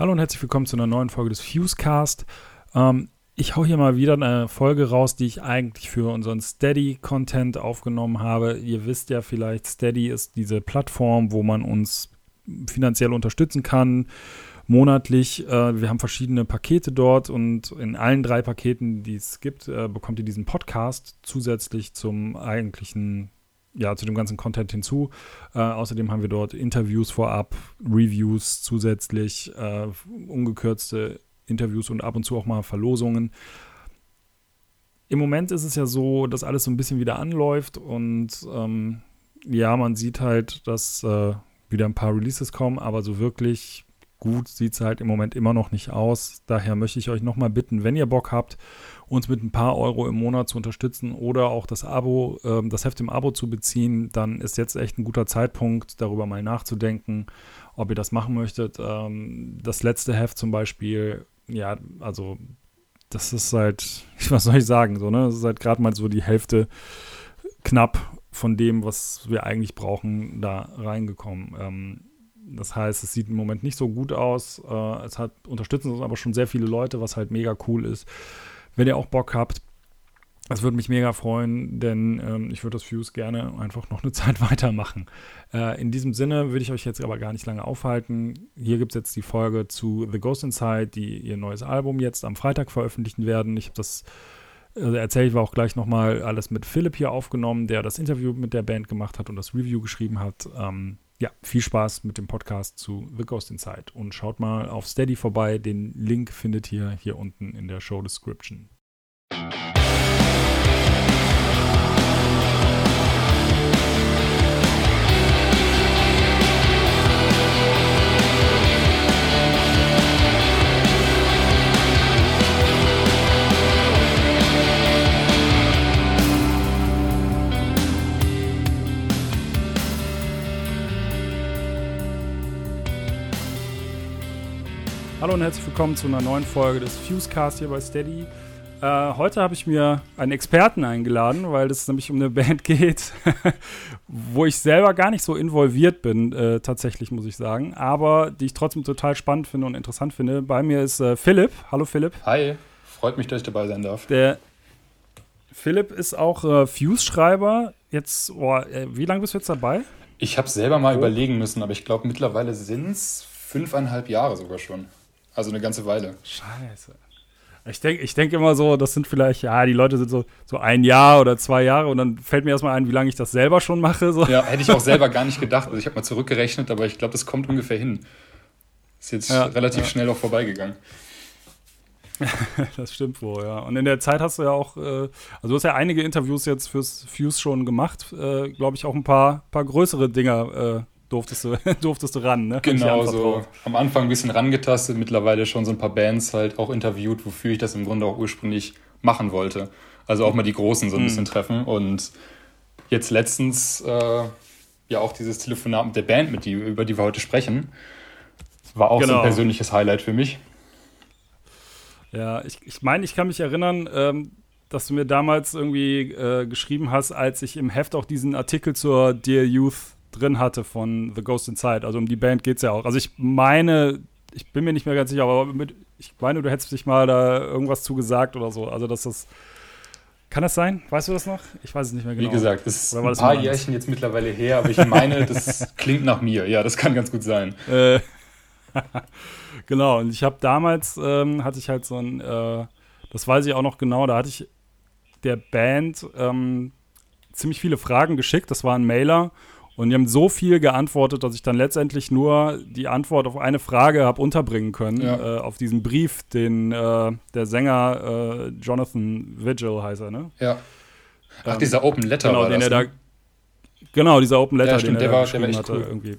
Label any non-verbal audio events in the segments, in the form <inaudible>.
Hallo und herzlich willkommen zu einer neuen Folge des Fusecast. Ähm, ich hau hier mal wieder eine Folge raus, die ich eigentlich für unseren Steady-Content aufgenommen habe. Ihr wisst ja vielleicht, Steady ist diese Plattform, wo man uns finanziell unterstützen kann, monatlich. Äh, wir haben verschiedene Pakete dort und in allen drei Paketen, die es gibt, äh, bekommt ihr diesen Podcast zusätzlich zum eigentlichen ja, zu dem ganzen Content hinzu. Äh, außerdem haben wir dort Interviews vorab, Reviews zusätzlich, äh, ungekürzte Interviews und ab und zu auch mal Verlosungen. Im Moment ist es ja so, dass alles so ein bisschen wieder anläuft und ähm, ja, man sieht halt, dass äh, wieder ein paar Releases kommen, aber so wirklich gut sieht es halt im Moment immer noch nicht aus. Daher möchte ich euch nochmal bitten, wenn ihr Bock habt uns mit ein paar Euro im Monat zu unterstützen oder auch das Abo, äh, das Heft im Abo zu beziehen, dann ist jetzt echt ein guter Zeitpunkt, darüber mal nachzudenken, ob ihr das machen möchtet. Ähm, das letzte Heft zum Beispiel, ja, also das ist halt, <laughs> was soll ich sagen, so, ne? Das ist halt gerade mal so die Hälfte knapp von dem, was wir eigentlich brauchen, da reingekommen. Ähm, das heißt, es sieht im Moment nicht so gut aus. Äh, es hat unterstützen uns aber schon sehr viele Leute, was halt mega cool ist. Wenn ihr auch Bock habt, das würde mich mega freuen, denn ähm, ich würde das Fuse gerne einfach noch eine <laughs> Zeit weitermachen. Äh, in diesem Sinne würde ich euch jetzt aber gar nicht lange aufhalten. Hier gibt es jetzt die Folge zu The Ghost Inside, die ihr neues Album jetzt am Freitag veröffentlichen werden. Ich habe das, also erzähle ich auch gleich nochmal alles mit Philipp hier aufgenommen, der das Interview mit der Band gemacht hat und das Review geschrieben hat. Ähm, ja, viel Spaß mit dem Podcast zu The Ghost Inside und schaut mal auf Steady vorbei. Den Link findet ihr hier unten in der Show Description. Hallo und herzlich willkommen zu einer neuen Folge des Fusecast hier bei Steady. Äh, heute habe ich mir einen Experten eingeladen, weil es nämlich um eine <laughs> Band geht, wo ich selber gar nicht so involviert bin, äh, tatsächlich muss ich sagen, aber die ich trotzdem total spannend finde und interessant finde. Bei mir ist äh, Philipp. Hallo Philipp. Hi, freut mich, dass ich dabei sein darf. Der Philipp ist auch äh, Fuse-Schreiber. Jetzt, oh, wie lange bist du jetzt dabei? Ich habe selber mal oh. überlegen müssen, aber ich glaube mittlerweile sind es fünfeinhalb Jahre sogar schon. Also eine ganze Weile. Scheiße. Ich denke ich denk immer so, das sind vielleicht, ja, die Leute sind so, so ein Jahr oder zwei Jahre und dann fällt mir erstmal ein, wie lange ich das selber schon mache. So. Ja, hätte ich auch selber gar nicht gedacht. Also ich habe mal zurückgerechnet, aber ich glaube, das kommt ungefähr hin. Ist jetzt ja, relativ ja. schnell auch vorbeigegangen. <laughs> das stimmt wohl, ja. Und in der Zeit hast du ja auch, äh, also du hast ja einige Interviews jetzt fürs Fuse schon gemacht, äh, glaube ich, auch ein paar, paar größere Dinger äh, durftest du, <laughs> durftest du ran, ne? Genau, so am Anfang ein bisschen rangetastet, mittlerweile schon so ein paar Bands halt auch interviewt, wofür ich das im Grunde auch ursprünglich machen wollte. Also auch mal die Großen so ein mhm. bisschen treffen. Und jetzt letztens äh, ja auch dieses Telefonat mit der Band, mit die, über die wir heute sprechen, war auch genau. so ein genau. persönliches Highlight für mich. Ja, ich, ich meine, ich kann mich erinnern, ähm, dass du mir damals irgendwie äh, geschrieben hast, als ich im Heft auch diesen Artikel zur Dear Youth drin hatte von The Ghost Inside. Also um die Band geht es ja auch. Also ich meine, ich bin mir nicht mehr ganz sicher, aber mit, ich meine, du hättest dich mal da irgendwas zugesagt oder so. Also dass das. Kann das sein? Weißt du das noch? Ich weiß es nicht mehr genau. Wie gesagt, es ist ein paar Jährchen jetzt mittlerweile her, aber ich meine, <laughs> das klingt nach mir. Ja, das kann ganz gut sein. Äh, <laughs> genau, und ich habe damals, ähm, hatte ich halt so ein, äh, das weiß ich auch noch genau, da hatte ich der Band ähm, ziemlich viele Fragen geschickt. Das war ein Mailer und die haben so viel geantwortet, dass ich dann letztendlich nur die Antwort auf eine Frage habe unterbringen können. Ja. Äh, auf diesen Brief, den äh, der Sänger äh, Jonathan Vigil heißt er, ne? Ja. Ach, ähm, dieser Open Letter genau, war den das, er ne? da, Genau, dieser Open Letter, ja, stimmt, den er war, geschrieben hatte. Cool. Irgendwie.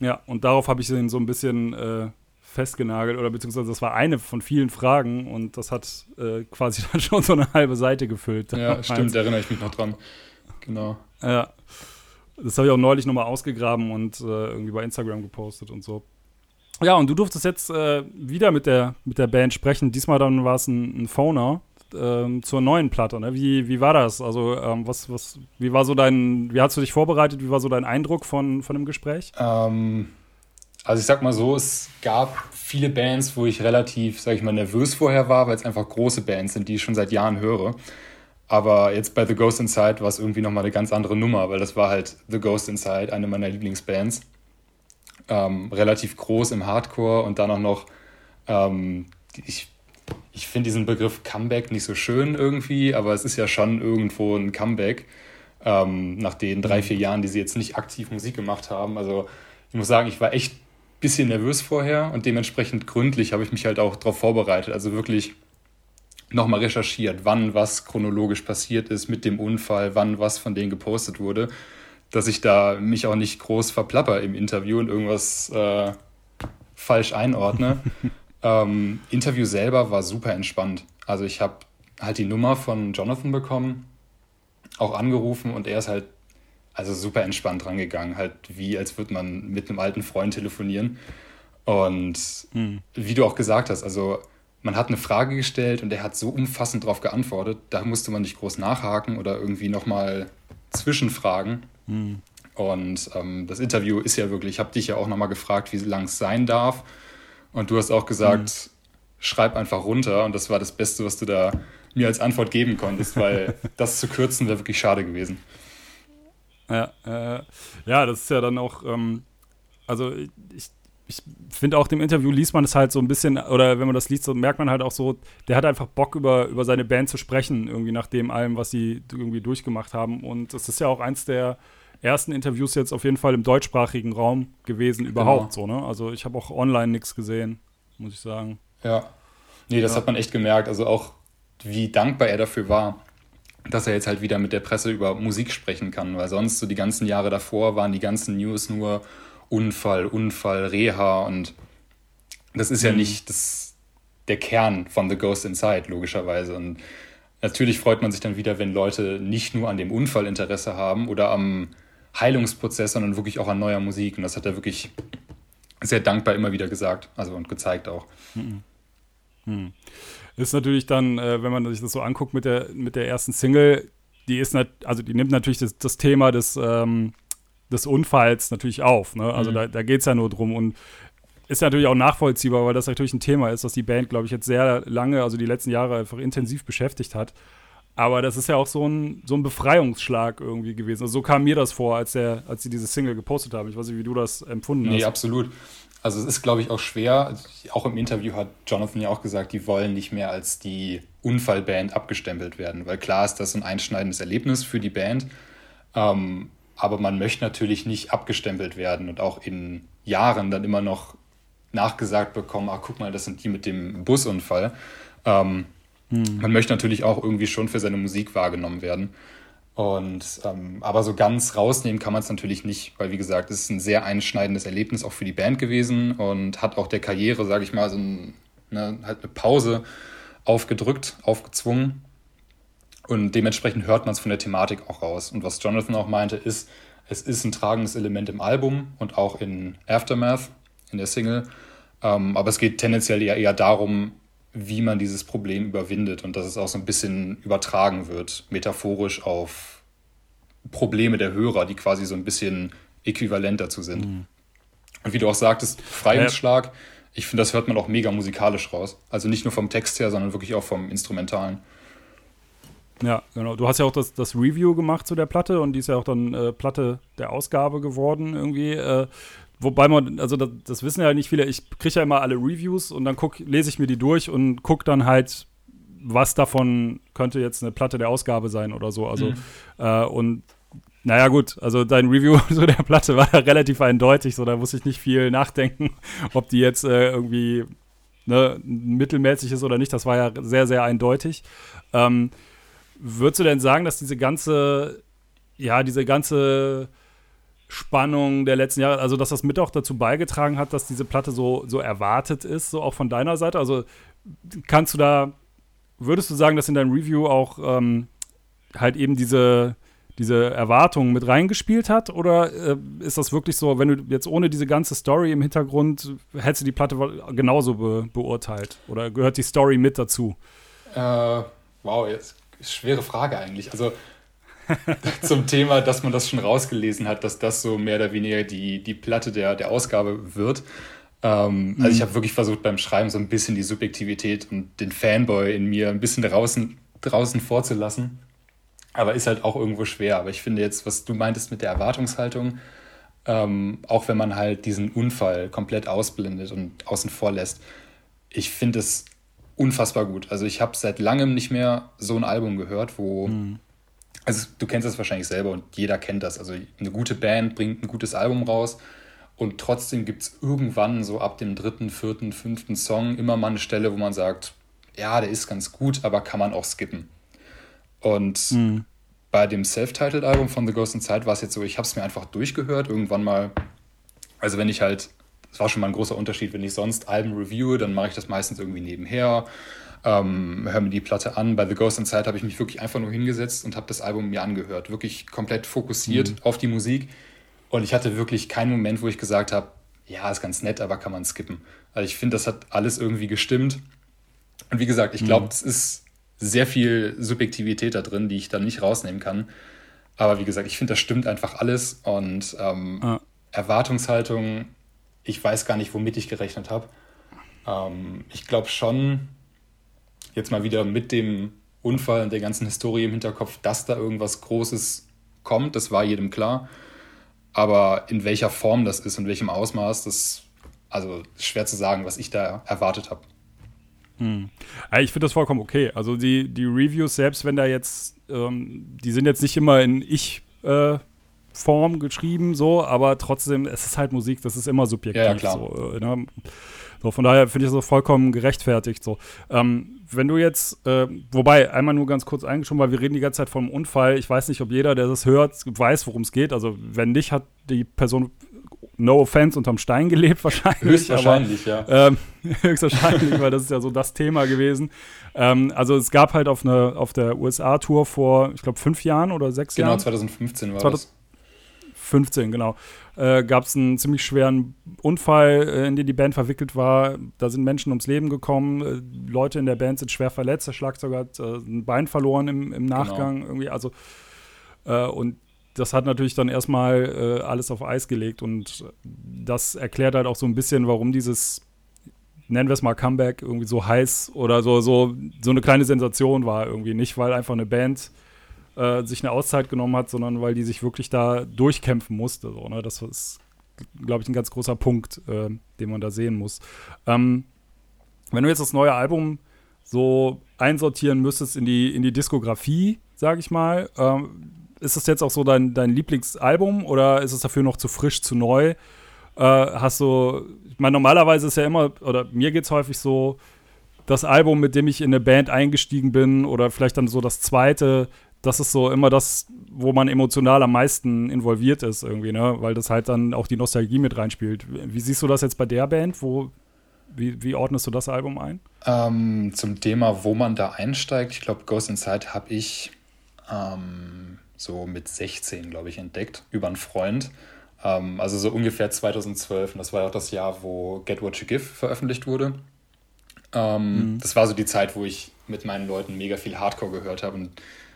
Ja, und darauf habe ich ihn so ein bisschen äh, festgenagelt, oder beziehungsweise das war eine von vielen Fragen und das hat äh, quasi <laughs> dann schon so eine halbe Seite gefüllt. Ja, <laughs> stimmt, erinnere ich mich noch dran. Genau. Ja. Das habe ich auch neulich nochmal ausgegraben und äh, irgendwie bei Instagram gepostet und so. Ja, und du durftest jetzt äh, wieder mit der, mit der Band sprechen. Diesmal dann war es ein, ein Phoner ähm, zur neuen Platte. Ne? Wie, wie war das? Also, ähm, was, was, wie war so dein, wie hast du dich vorbereitet? Wie war so dein Eindruck von, von dem Gespräch? Ähm, also ich sag mal so, es gab viele Bands, wo ich relativ, sag ich mal, nervös vorher war, weil es einfach große Bands sind, die ich schon seit Jahren höre. Aber jetzt bei The Ghost Inside war es irgendwie nochmal eine ganz andere Nummer, weil das war halt The Ghost Inside, eine meiner Lieblingsbands. Ähm, relativ groß im Hardcore und dann auch noch, ähm, ich, ich finde diesen Begriff Comeback nicht so schön irgendwie, aber es ist ja schon irgendwo ein Comeback ähm, nach den drei, vier Jahren, die sie jetzt nicht aktiv Musik gemacht haben. Also ich muss sagen, ich war echt bisschen nervös vorher und dementsprechend gründlich habe ich mich halt auch darauf vorbereitet. Also wirklich nochmal recherchiert, wann was chronologisch passiert ist mit dem Unfall, wann was von denen gepostet wurde, dass ich da mich auch nicht groß verplapper im Interview und irgendwas äh, falsch einordne. <laughs> ähm, Interview selber war super entspannt. Also ich habe halt die Nummer von Jonathan bekommen, auch angerufen und er ist halt also super entspannt rangegangen, halt wie als würde man mit einem alten Freund telefonieren. Und hm. wie du auch gesagt hast, also man hat eine Frage gestellt und er hat so umfassend darauf geantwortet, da musste man nicht groß nachhaken oder irgendwie nochmal zwischenfragen. Hm. Und ähm, das Interview ist ja wirklich, ich habe dich ja auch nochmal gefragt, wie lang es sein darf. Und du hast auch gesagt, hm. schreib einfach runter. Und das war das Beste, was du da mir als Antwort geben konntest, weil <laughs> das zu kürzen wäre wirklich schade gewesen. Ja, äh, ja, das ist ja dann auch, ähm, also ich, ich finde auch dem Interview liest man es halt so ein bisschen, oder wenn man das liest, so merkt man halt auch so, der hat einfach Bock über, über seine Band zu sprechen, irgendwie nach dem allem, was sie irgendwie durchgemacht haben. Und das ist ja auch eins der ersten Interviews jetzt auf jeden Fall im deutschsprachigen Raum gewesen, überhaupt genau. so, ne? Also ich habe auch online nichts gesehen, muss ich sagen. Ja. Nee, das ja. hat man echt gemerkt. Also auch, wie dankbar er dafür war dass er jetzt halt wieder mit der Presse über Musik sprechen kann, weil sonst so die ganzen Jahre davor waren die ganzen News nur Unfall, Unfall, Reha und das ist ja mhm. nicht das, der Kern von The Ghost Inside, logischerweise. Und natürlich freut man sich dann wieder, wenn Leute nicht nur an dem Unfall Interesse haben oder am Heilungsprozess, sondern wirklich auch an neuer Musik. Und das hat er wirklich sehr dankbar immer wieder gesagt, also und gezeigt auch. Mhm. Mhm ist natürlich dann, äh, wenn man sich das so anguckt mit der, mit der ersten Single, die ist nat also die nimmt natürlich das, das Thema des, ähm, des Unfalls natürlich auf. Ne? Also mhm. da, da geht es ja nur drum und ist natürlich auch nachvollziehbar, weil das natürlich ein Thema ist, das die Band, glaube ich, jetzt sehr lange, also die letzten Jahre einfach intensiv beschäftigt hat. Aber das ist ja auch so ein, so ein Befreiungsschlag irgendwie gewesen. Also so kam mir das vor, als, der, als sie diese Single gepostet haben. Ich weiß nicht, wie du das empfunden nee, hast. Nee, absolut. Also es ist, glaube ich, auch schwer. Auch im Interview hat Jonathan ja auch gesagt, die wollen nicht mehr als die Unfallband abgestempelt werden, weil klar ist das ein einschneidendes Erlebnis für die Band. Ähm, aber man möchte natürlich nicht abgestempelt werden und auch in Jahren dann immer noch nachgesagt bekommen, ach guck mal, das sind die mit dem Busunfall. Ähm, hm. Man möchte natürlich auch irgendwie schon für seine Musik wahrgenommen werden. Und ähm, aber so ganz rausnehmen kann man es natürlich nicht, weil wie gesagt, es ist ein sehr einschneidendes Erlebnis auch für die Band gewesen und hat auch der Karriere, sage ich mal, so ein, ne, halt eine Pause aufgedrückt, aufgezwungen. Und dementsprechend hört man es von der Thematik auch raus. Und was Jonathan auch meinte, ist, es ist ein tragendes Element im Album und auch in Aftermath, in der Single. Ähm, aber es geht tendenziell eher, eher darum, wie man dieses Problem überwindet und dass es auch so ein bisschen übertragen wird, metaphorisch auf Probleme der Hörer, die quasi so ein bisschen äquivalent dazu sind. Mhm. Und wie du auch sagtest, Freiungsschlag, ja. ich finde, das hört man auch mega musikalisch raus. Also nicht nur vom Text her, sondern wirklich auch vom Instrumentalen. Ja, genau. Du hast ja auch das, das Review gemacht zu der Platte und die ist ja auch dann äh, Platte der Ausgabe geworden irgendwie. Äh, Wobei man, also das, das, wissen ja nicht viele, ich kriege ja immer alle Reviews und dann guck, lese ich mir die durch und gucke dann halt, was davon könnte jetzt eine Platte der Ausgabe sein oder so. Also, mhm. äh, und naja, gut, also dein Review <laughs> zu der Platte war relativ eindeutig, so da muss ich nicht viel nachdenken, <laughs> ob die jetzt äh, irgendwie ne, mittelmäßig ist oder nicht. Das war ja sehr, sehr eindeutig. Ähm, würdest du denn sagen, dass diese ganze, ja, diese ganze Spannung der letzten Jahre, also dass das mit auch dazu beigetragen hat, dass diese Platte so, so erwartet ist, so auch von deiner Seite? Also kannst du da, würdest du sagen, dass in deinem Review auch ähm, halt eben diese, diese Erwartung mit reingespielt hat? Oder äh, ist das wirklich so, wenn du jetzt ohne diese ganze Story im Hintergrund, hättest du die Platte genauso be beurteilt? Oder gehört die Story mit dazu? Äh, wow, jetzt schwere Frage eigentlich. Also <laughs> zum Thema, dass man das schon rausgelesen hat, dass das so mehr oder weniger die, die Platte der, der Ausgabe wird. Ähm, mhm. Also ich habe wirklich versucht beim Schreiben so ein bisschen die Subjektivität und den Fanboy in mir ein bisschen draußen, draußen vorzulassen. Aber ist halt auch irgendwo schwer. Aber ich finde jetzt, was du meintest mit der Erwartungshaltung, ähm, auch wenn man halt diesen Unfall komplett ausblendet und außen vor lässt, ich finde es unfassbar gut. Also ich habe seit langem nicht mehr so ein Album gehört, wo, mhm. also du kennst das wahrscheinlich selber und jeder kennt das. Also eine gute Band bringt ein gutes Album raus und trotzdem gibt es irgendwann so ab dem dritten, vierten, fünften Song immer mal eine Stelle, wo man sagt, ja, der ist ganz gut, aber kann man auch skippen. Und mhm. bei dem Self-Titled-Album von The Ghost Inside war es jetzt so, ich habe es mir einfach durchgehört, irgendwann mal. Also wenn ich halt, das war schon mal ein großer Unterschied, wenn ich sonst Alben reviewe, dann mache ich das meistens irgendwie nebenher, ähm, höre mir die Platte an. Bei The Ghost Inside habe ich mich wirklich einfach nur hingesetzt und habe das Album mir angehört, wirklich komplett fokussiert mhm. auf die Musik. Und ich hatte wirklich keinen Moment, wo ich gesagt habe, ja, ist ganz nett, aber kann man skippen. Also ich finde, das hat alles irgendwie gestimmt. Und wie gesagt, ich glaube, mhm. es ist sehr viel Subjektivität da drin, die ich dann nicht rausnehmen kann. Aber wie gesagt, ich finde, das stimmt einfach alles. Und ähm, ah. Erwartungshaltung, ich weiß gar nicht, womit ich gerechnet habe. Ähm, ich glaube schon, jetzt mal wieder mit dem Unfall und der ganzen Historie im Hinterkopf, dass da irgendwas Großes kommt, das war jedem klar. Aber in welcher Form das ist, in welchem Ausmaß, das also schwer zu sagen, was ich da erwartet habe. Hm. Ich finde das vollkommen okay. Also die, die Reviews, selbst wenn da jetzt, ähm, die sind jetzt nicht immer in Ich-Form äh, geschrieben, so, aber trotzdem, es ist halt Musik, das ist immer subjektiv. Ja, klar. So, äh, ne? so, von daher finde ich das vollkommen gerechtfertigt. So. Ähm, wenn du jetzt, äh, wobei, einmal nur ganz kurz eingeschoben, weil wir reden die ganze Zeit vom Unfall. Ich weiß nicht, ob jeder, der das hört, weiß, worum es geht. Also, wenn nicht, hat die Person no offense, unterm Stein gelebt <laughs> wahrscheinlich. Höchstwahrscheinlich, aber, ja. Ähm, <laughs> höchstwahrscheinlich, weil das ist ja so das Thema gewesen. Ähm, also es gab halt auf, eine, auf der USA-Tour vor, ich glaube, fünf Jahren oder sechs genau, Jahren. Genau, 2015 war 2015, das. 15, genau. Äh, gab es einen ziemlich schweren Unfall, äh, in den die Band verwickelt war. Da sind Menschen ums Leben gekommen. Äh, Leute in der Band sind schwer verletzt. Der Schlagzeuger hat äh, ein Bein verloren im, im Nachgang. Genau. Irgendwie, also und das hat natürlich dann erstmal äh, alles auf Eis gelegt und das erklärt halt auch so ein bisschen, warum dieses, nennen wir es mal Comeback, irgendwie so heiß oder so, so, so eine kleine Sensation war irgendwie. Nicht, weil einfach eine Band äh, sich eine Auszeit genommen hat, sondern weil die sich wirklich da durchkämpfen musste. So, ne? Das ist, glaube ich, ein ganz großer Punkt, äh, den man da sehen muss. Ähm, wenn du jetzt das neue Album so einsortieren müsstest in die, in die Diskografie, sage ich mal, ähm, ist das jetzt auch so dein, dein Lieblingsalbum oder ist es dafür noch zu frisch, zu neu? Äh, hast du, ich meine, normalerweise ist ja immer, oder mir geht es häufig so, das Album, mit dem ich in eine Band eingestiegen bin, oder vielleicht dann so das zweite, das ist so immer das, wo man emotional am meisten involviert ist, irgendwie, ne? Weil das halt dann auch die Nostalgie mit reinspielt. Wie siehst du das jetzt bei der Band? Wo, wie, wie ordnest du das Album ein? Ähm, zum Thema, wo man da einsteigt, ich glaube, Ghost Inside habe ich ähm, so mit 16, glaube ich, entdeckt über einen Freund. Ähm, also so ungefähr 2012. Und das war ja auch das Jahr, wo Get What You Give veröffentlicht wurde. Ähm, mhm. Das war so die Zeit, wo ich mit meinen Leuten mega viel Hardcore gehört habe. Und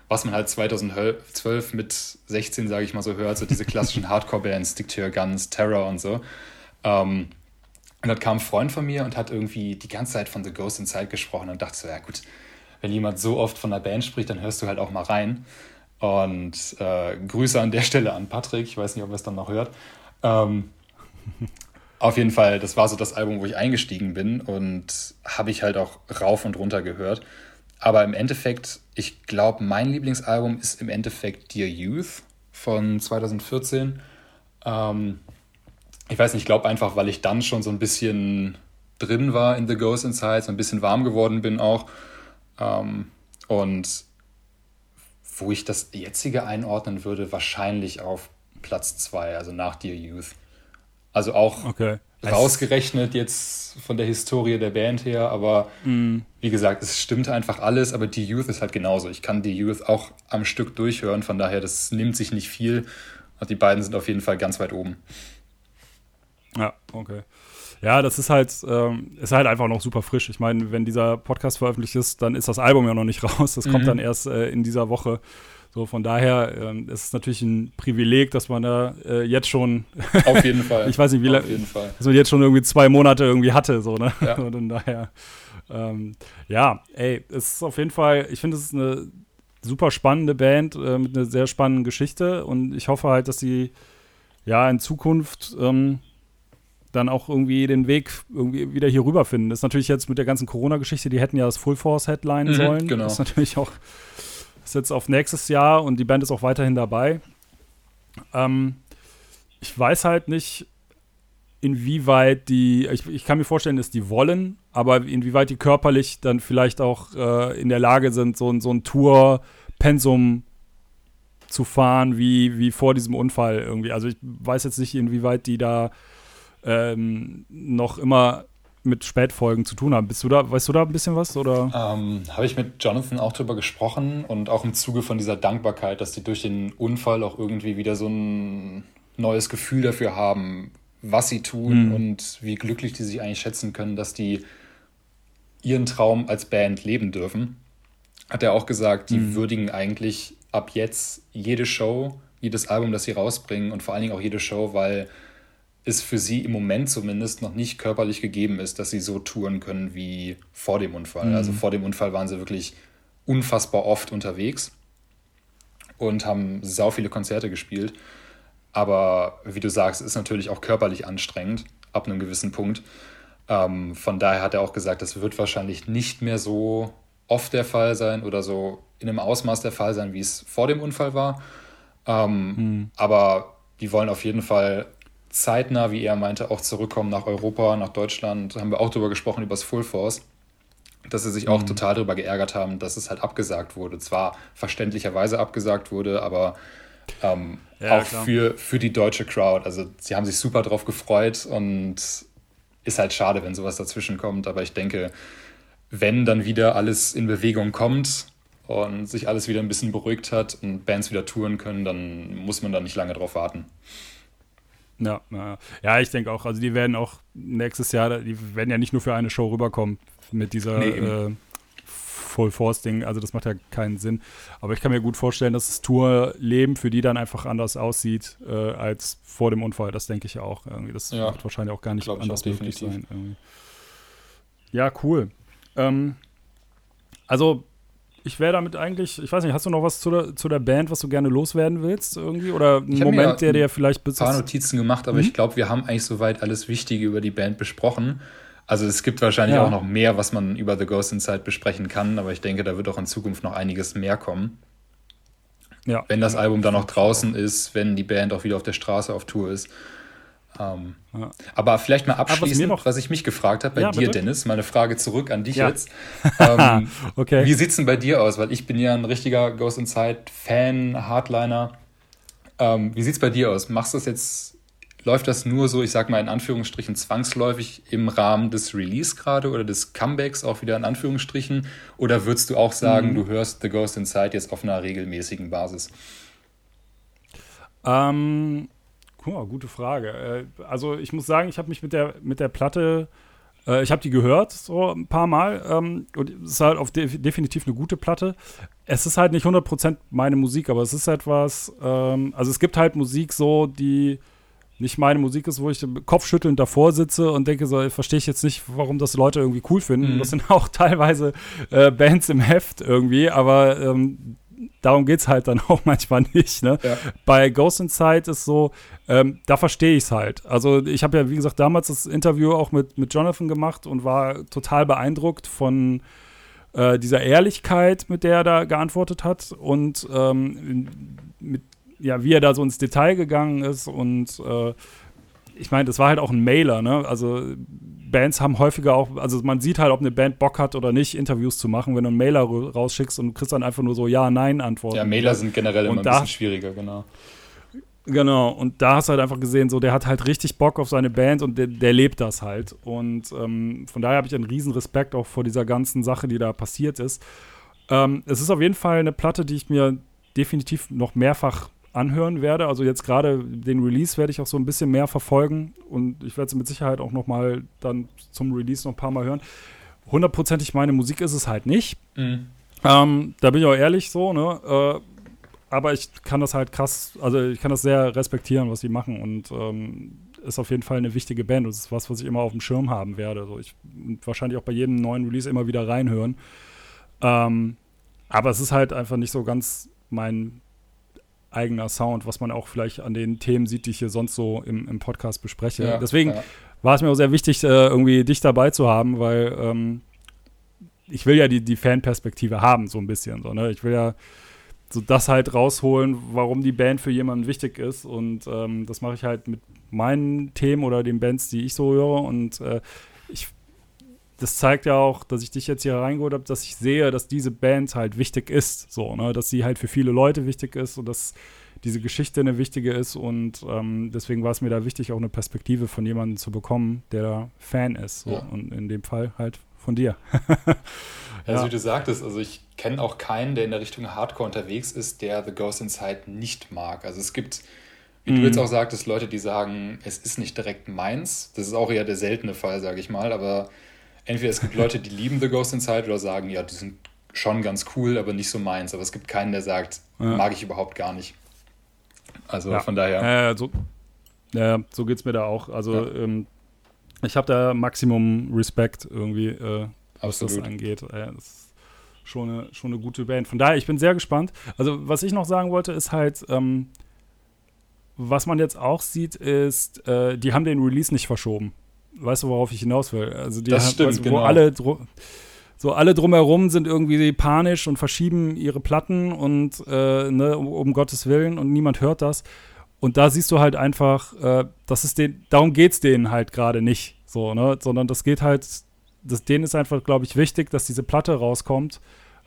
was man halt 2012 mit 16, sage ich mal so, hört, so diese klassischen <laughs> Hardcore-Bands, Stick to Your Guns, Terror und so. Ähm, und dann kam ein Freund von mir und hat irgendwie die ganze Zeit von The Ghost Inside gesprochen und dachte so, ja gut, wenn jemand so oft von der Band spricht, dann hörst du halt auch mal rein. Und äh, Grüße an der Stelle an Patrick. Ich weiß nicht, ob er es dann noch hört. Ähm, auf jeden Fall, das war so das Album, wo ich eingestiegen bin und habe ich halt auch rauf und runter gehört. Aber im Endeffekt, ich glaube, mein Lieblingsalbum ist im Endeffekt Dear Youth von 2014. Ähm, ich weiß nicht, ich glaube einfach, weil ich dann schon so ein bisschen drin war in The Ghost Inside, so ein bisschen warm geworden bin auch. Ähm, und wo ich das jetzige einordnen würde, wahrscheinlich auf Platz 2, also nach Dear Youth. Also auch okay. rausgerechnet jetzt von der Historie der Band her, aber mm. wie gesagt, es stimmt einfach alles, aber Dear Youth ist halt genauso. Ich kann Dear Youth auch am Stück durchhören, von daher, das nimmt sich nicht viel. Und die beiden sind auf jeden Fall ganz weit oben. Ja, okay. Ja, das ist halt, ähm, ist halt einfach noch super frisch. Ich meine, wenn dieser Podcast veröffentlicht ist, dann ist das Album ja noch nicht raus. Das mhm. kommt dann erst äh, in dieser Woche. So, von daher ähm, ist es natürlich ein Privileg, dass man da äh, jetzt schon. Auf jeden Fall. <laughs> ich weiß nicht, wie lange. Dass man jetzt schon irgendwie zwei Monate irgendwie hatte, so, ne? Ja. <laughs> Und daher. Ähm, ja, ey, es ist auf jeden Fall, ich finde, es ist eine super spannende Band äh, mit einer sehr spannenden Geschichte und ich hoffe halt, dass sie ja in Zukunft ähm, dann auch irgendwie den Weg irgendwie wieder hier rüberfinden. Das ist natürlich jetzt mit der ganzen Corona-Geschichte, die hätten ja das Full Force Headline mhm, sollen. Genau. Das ist natürlich auch ist jetzt auf nächstes Jahr und die Band ist auch weiterhin dabei. Ähm, ich weiß halt nicht, inwieweit die, ich, ich, kann mir vorstellen, dass die wollen, aber inwieweit die körperlich dann vielleicht auch äh, in der Lage sind, so, so ein Tour-Pensum zu fahren, wie, wie vor diesem Unfall irgendwie. Also ich weiß jetzt nicht, inwieweit die da ähm, noch immer mit Spätfolgen zu tun haben. Bist du da, weißt du da ein bisschen was? Oder? Ähm, Habe ich mit Jonathan auch drüber gesprochen und auch im Zuge von dieser Dankbarkeit, dass die durch den Unfall auch irgendwie wieder so ein neues Gefühl dafür haben, was sie tun mhm. und wie glücklich die sich eigentlich schätzen können, dass die ihren Traum als Band leben dürfen. Hat er auch gesagt, die mhm. würdigen eigentlich ab jetzt jede Show, jedes Album, das sie rausbringen und vor allen Dingen auch jede Show, weil es für sie im Moment zumindest noch nicht körperlich gegeben ist, dass sie so touren können wie vor dem Unfall. Mhm. Also vor dem Unfall waren sie wirklich unfassbar oft unterwegs und haben sau viele Konzerte gespielt. Aber wie du sagst, ist natürlich auch körperlich anstrengend ab einem gewissen Punkt. Ähm, von daher hat er auch gesagt, das wird wahrscheinlich nicht mehr so oft der Fall sein oder so in einem Ausmaß der Fall sein, wie es vor dem Unfall war. Ähm, mhm. Aber die wollen auf jeden Fall zeitnah, wie er meinte, auch zurückkommen nach Europa, nach Deutschland. Da haben wir auch darüber gesprochen, über das Full Force, dass sie sich auch mhm. total darüber geärgert haben, dass es halt abgesagt wurde. Zwar verständlicherweise abgesagt wurde, aber ähm, ja, auch für, für die deutsche Crowd. Also sie haben sich super drauf gefreut und ist halt schade, wenn sowas dazwischen kommt. Aber ich denke, wenn dann wieder alles in Bewegung kommt und sich alles wieder ein bisschen beruhigt hat und Bands wieder touren können, dann muss man da nicht lange drauf warten. Ja, ja, ich denke auch. Also die werden auch nächstes Jahr, die werden ja nicht nur für eine Show rüberkommen mit dieser nee, äh, Full Force Ding. Also das macht ja keinen Sinn. Aber ich kann mir gut vorstellen, dass das Tourleben für die dann einfach anders aussieht äh, als vor dem Unfall. Das denke ich auch. Irgendwie. Das ja, wird wahrscheinlich auch gar nicht anders möglich sein. Irgendwie. Ja, cool. Ähm, also ich wäre damit eigentlich, ich weiß nicht, hast du noch was zu der, zu der Band, was du gerne loswerden willst irgendwie? Oder einen Moment, der dir vielleicht ein paar Notizen gemacht, aber mhm. ich glaube, wir haben eigentlich soweit alles Wichtige über die Band besprochen. Also es gibt wahrscheinlich ja. auch noch mehr, was man über The Ghost Inside besprechen kann, aber ich denke, da wird auch in Zukunft noch einiges mehr kommen. Ja. Wenn das Album dann noch draußen ist, wenn die Band auch wieder auf der Straße auf Tour ist. Ähm, ja. Aber vielleicht mal abschließend, was, was, ich mich gefragt habe bei ja, dir, bitte? Dennis, meine Frage zurück an dich ja. jetzt. <laughs> Ähm, okay. Wie sieht es denn bei dir aus? Weil ich bin ja ein richtiger Ghost Inside Fan, Hardliner. Ähm, wie sieht es bei dir aus? Machst du das jetzt, läuft das nur so, ich sag mal in Anführungsstrichen, zwangsläufig im Rahmen des Release gerade oder des Comebacks auch wieder in Anführungsstrichen? Oder würdest du auch sagen, mhm. du hörst The Ghost Inside jetzt auf einer regelmäßigen Basis? Ähm, Oh, gute Frage. Äh, also ich muss sagen, ich habe mich mit der, mit der Platte, äh, ich habe die gehört so ein paar Mal ähm, und es ist halt auf de definitiv eine gute Platte. Es ist halt nicht 100% meine Musik, aber es ist etwas, ähm, also es gibt halt Musik so, die nicht meine Musik ist, wo ich kopfschüttelnd davor sitze und denke so, verstehe ich jetzt nicht, warum das Leute irgendwie cool finden. Mhm. Das sind <laughs> auch teilweise äh, Bands im Heft irgendwie, aber ähm, darum geht es halt dann <laughs> auch manchmal nicht. Ne? Ja. Bei Ghost Inside ist so, ähm, da verstehe ich es halt. Also ich habe ja, wie gesagt, damals das Interview auch mit, mit Jonathan gemacht und war total beeindruckt von äh, dieser Ehrlichkeit, mit der er da geantwortet hat und ähm, mit, ja, wie er da so ins Detail gegangen ist und äh, ich meine, das war halt auch ein Mailer, ne? Also Bands haben häufiger auch, also man sieht halt, ob eine Band Bock hat oder nicht, Interviews zu machen, wenn du einen Mailer rausschickst und kriegst dann einfach nur so Ja, Nein Antworten. Ja, Mailer sind generell und immer ein bisschen schwieriger, genau. Genau, und da hast du halt einfach gesehen, so der hat halt richtig Bock auf seine Band und der, der lebt das halt. Und ähm, von daher habe ich einen riesen Respekt auch vor dieser ganzen Sache, die da passiert ist. Ähm, es ist auf jeden Fall eine Platte, die ich mir definitiv noch mehrfach anhören werde. Also jetzt gerade den Release werde ich auch so ein bisschen mehr verfolgen und ich werde es mit Sicherheit auch noch mal dann zum Release noch ein paar Mal hören. Hundertprozentig meine Musik ist es halt nicht. Mhm. Ähm, da bin ich auch ehrlich so, ne? Äh, aber ich kann das halt krass, also ich kann das sehr respektieren, was sie machen und ähm, ist auf jeden Fall eine wichtige Band. Das ist was, was ich immer auf dem Schirm haben werde. Also ich wahrscheinlich auch bei jedem neuen Release immer wieder reinhören. Ähm, aber es ist halt einfach nicht so ganz mein eigener Sound, was man auch vielleicht an den Themen sieht, die ich hier sonst so im, im Podcast bespreche. Ja, Deswegen ja. war es mir auch sehr wichtig, äh, irgendwie dich dabei zu haben, weil ähm, ich will ja die, die Fanperspektive haben, so ein bisschen. So, ne? Ich will ja so das halt rausholen, warum die Band für jemanden wichtig ist. Und ähm, das mache ich halt mit meinen Themen oder den Bands, die ich so höre. Und äh, ich, das zeigt ja auch, dass ich dich jetzt hier reingeholt habe, dass ich sehe, dass diese Band halt wichtig ist. So, ne? Dass sie halt für viele Leute wichtig ist und dass diese Geschichte eine wichtige ist. Und ähm, deswegen war es mir da wichtig, auch eine Perspektive von jemandem zu bekommen, der da Fan ist. So. Ja. Und in dem Fall halt von dir. <laughs> ja, also wie du sagtest, also ich kenne auch keinen, der in der Richtung Hardcore unterwegs ist, der The Ghost Inside nicht mag. Also es gibt, wie mhm. du jetzt auch sagtest, Leute, die sagen, es ist nicht direkt meins. Das ist auch eher der seltene Fall, sage ich mal. Aber entweder es gibt Leute, die lieben The Ghost Inside oder sagen, ja, die sind schon ganz cool, aber nicht so meins. Aber es gibt keinen, der sagt, ja. mag ich überhaupt gar nicht. Also ja. von daher. Äh, so, ja, so geht es mir da auch. Also ähm, ich habe da Maximum Respekt irgendwie, äh, was das angeht. Äh, das ist schon eine, schon eine gute Band. Von daher, ich bin sehr gespannt. Also, was ich noch sagen wollte, ist halt, ähm, was man jetzt auch sieht, ist, äh, die haben den Release nicht verschoben. Weißt du, worauf ich hinaus will? Also, die das haben, stimmt, wo genau. alle so alle drumherum sind irgendwie panisch und verschieben ihre Platten und äh, ne, um, um, Gottes Willen und niemand hört das. Und da siehst du halt einfach, äh, das ist den, darum geht es denen halt gerade nicht. So, ne? Sondern das geht halt, das, denen ist einfach, glaube ich, wichtig, dass diese Platte rauskommt.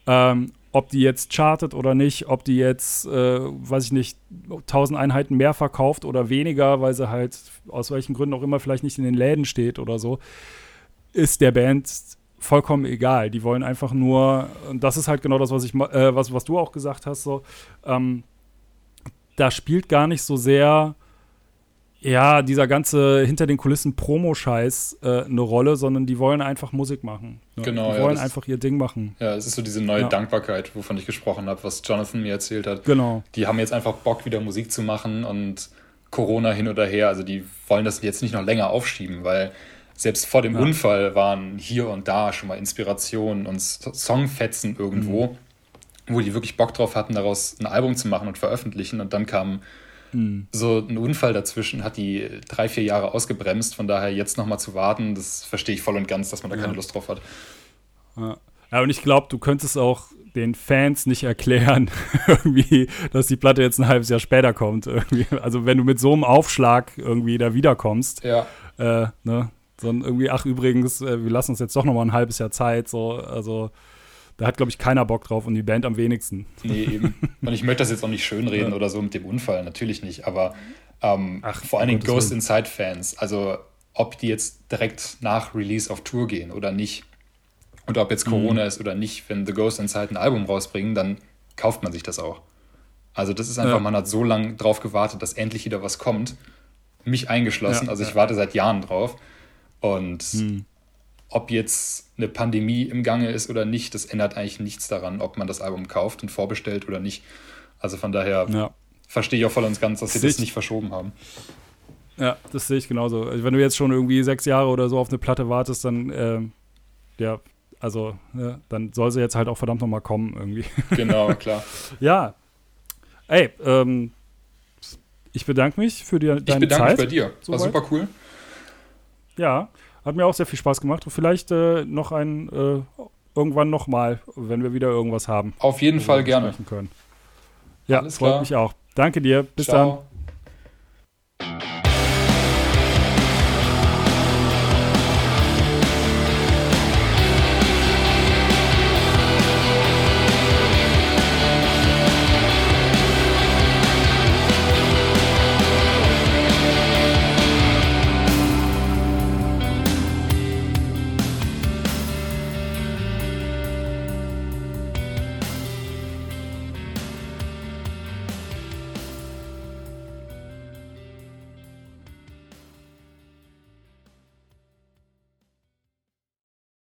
Ähm, ob die jetzt chartet oder nicht, ob die jetzt, äh, weiß ich nicht, 1000 Einheiten mehr verkauft oder weniger, weil sie halt aus welchen Gründen auch immer vielleicht nicht in den Läden steht oder so, ist der Band vollkommen egal. Die wollen einfach nur, und das ist halt genau das, was ich, äh, was, was du auch gesagt hast, so, ähm, da spielt gar nicht so sehr ja, dieser ganze hinter den Kulissen Promo-Scheiß äh, eine Rolle, sondern die wollen einfach Musik machen. Ne? Genau. Die ja, wollen einfach ihr Ding machen. Ja, es ist so diese neue ja. Dankbarkeit, wovon ich gesprochen habe, was Jonathan mir erzählt hat. Genau. Die haben jetzt einfach Bock, wieder Musik zu machen und Corona hin oder her. Also die wollen das jetzt nicht noch länger aufschieben, weil selbst vor dem ja. Unfall waren hier und da schon mal Inspirationen und Songfetzen irgendwo, mhm. wo die wirklich Bock drauf hatten, daraus ein Album zu machen und veröffentlichen. Und dann kam Mhm. So ein Unfall dazwischen hat die drei, vier Jahre ausgebremst. Von daher jetzt nochmal zu warten, das verstehe ich voll und ganz, dass man da ja. keine Lust drauf hat. Ja, ja und ich glaube, du könntest auch den Fans nicht erklären, <laughs> irgendwie, dass die Platte jetzt ein halbes Jahr später kommt. Irgendwie. Also wenn du mit so einem Aufschlag irgendwie da wiederkommst, ja. äh, ne? Sondern irgendwie, ach übrigens, äh, wir lassen uns jetzt doch nochmal ein halbes Jahr Zeit. So, also da hat, glaube ich, keiner Bock drauf und die Band am wenigsten. Nee, eben. <laughs> Und ich möchte das jetzt auch nicht schönreden ja. oder so mit dem Unfall, natürlich nicht. Aber ähm, Ach, vor allen Dingen Ghost Inside-Fans, also ob die jetzt direkt nach Release auf Tour gehen oder nicht, oder ob jetzt mhm. Corona mhm. ist oder nicht, wenn The Ghost Inside ein Album rausbringen, dann kauft man sich das auch. Also das ist einfach, ja. man hat so lange drauf gewartet, dass endlich wieder was kommt. Mich eingeschlossen, ja, also ich warte seit Jahren drauf. Und mhm ob jetzt eine Pandemie im Gange ist oder nicht, das ändert eigentlich nichts daran, ob man das Album kauft und vorbestellt oder nicht. Also von daher ja. verstehe ich auch voll und ganz, dass sie das nicht verschoben haben. Ja, das sehe ich genauso. Also wenn du jetzt schon irgendwie sechs Jahre oder so auf eine Platte wartest, dann äh, ja, also ja, dann soll sie jetzt halt auch verdammt nochmal kommen irgendwie. <laughs> Genau, klar. ja. Ey, ähm, ich bedanke mich für die, deine Zeit. Ich bedanke mich bei dir. War super cool. Ja. Hat mir auch sehr viel Spaß gemacht und vielleicht äh, noch ein äh, irgendwann nochmal, wenn wir wieder irgendwas haben. Auf jeden Fall gerne. Können. Ja, Alles freut klar. mich auch. Danke dir. Bis Ciao. dann.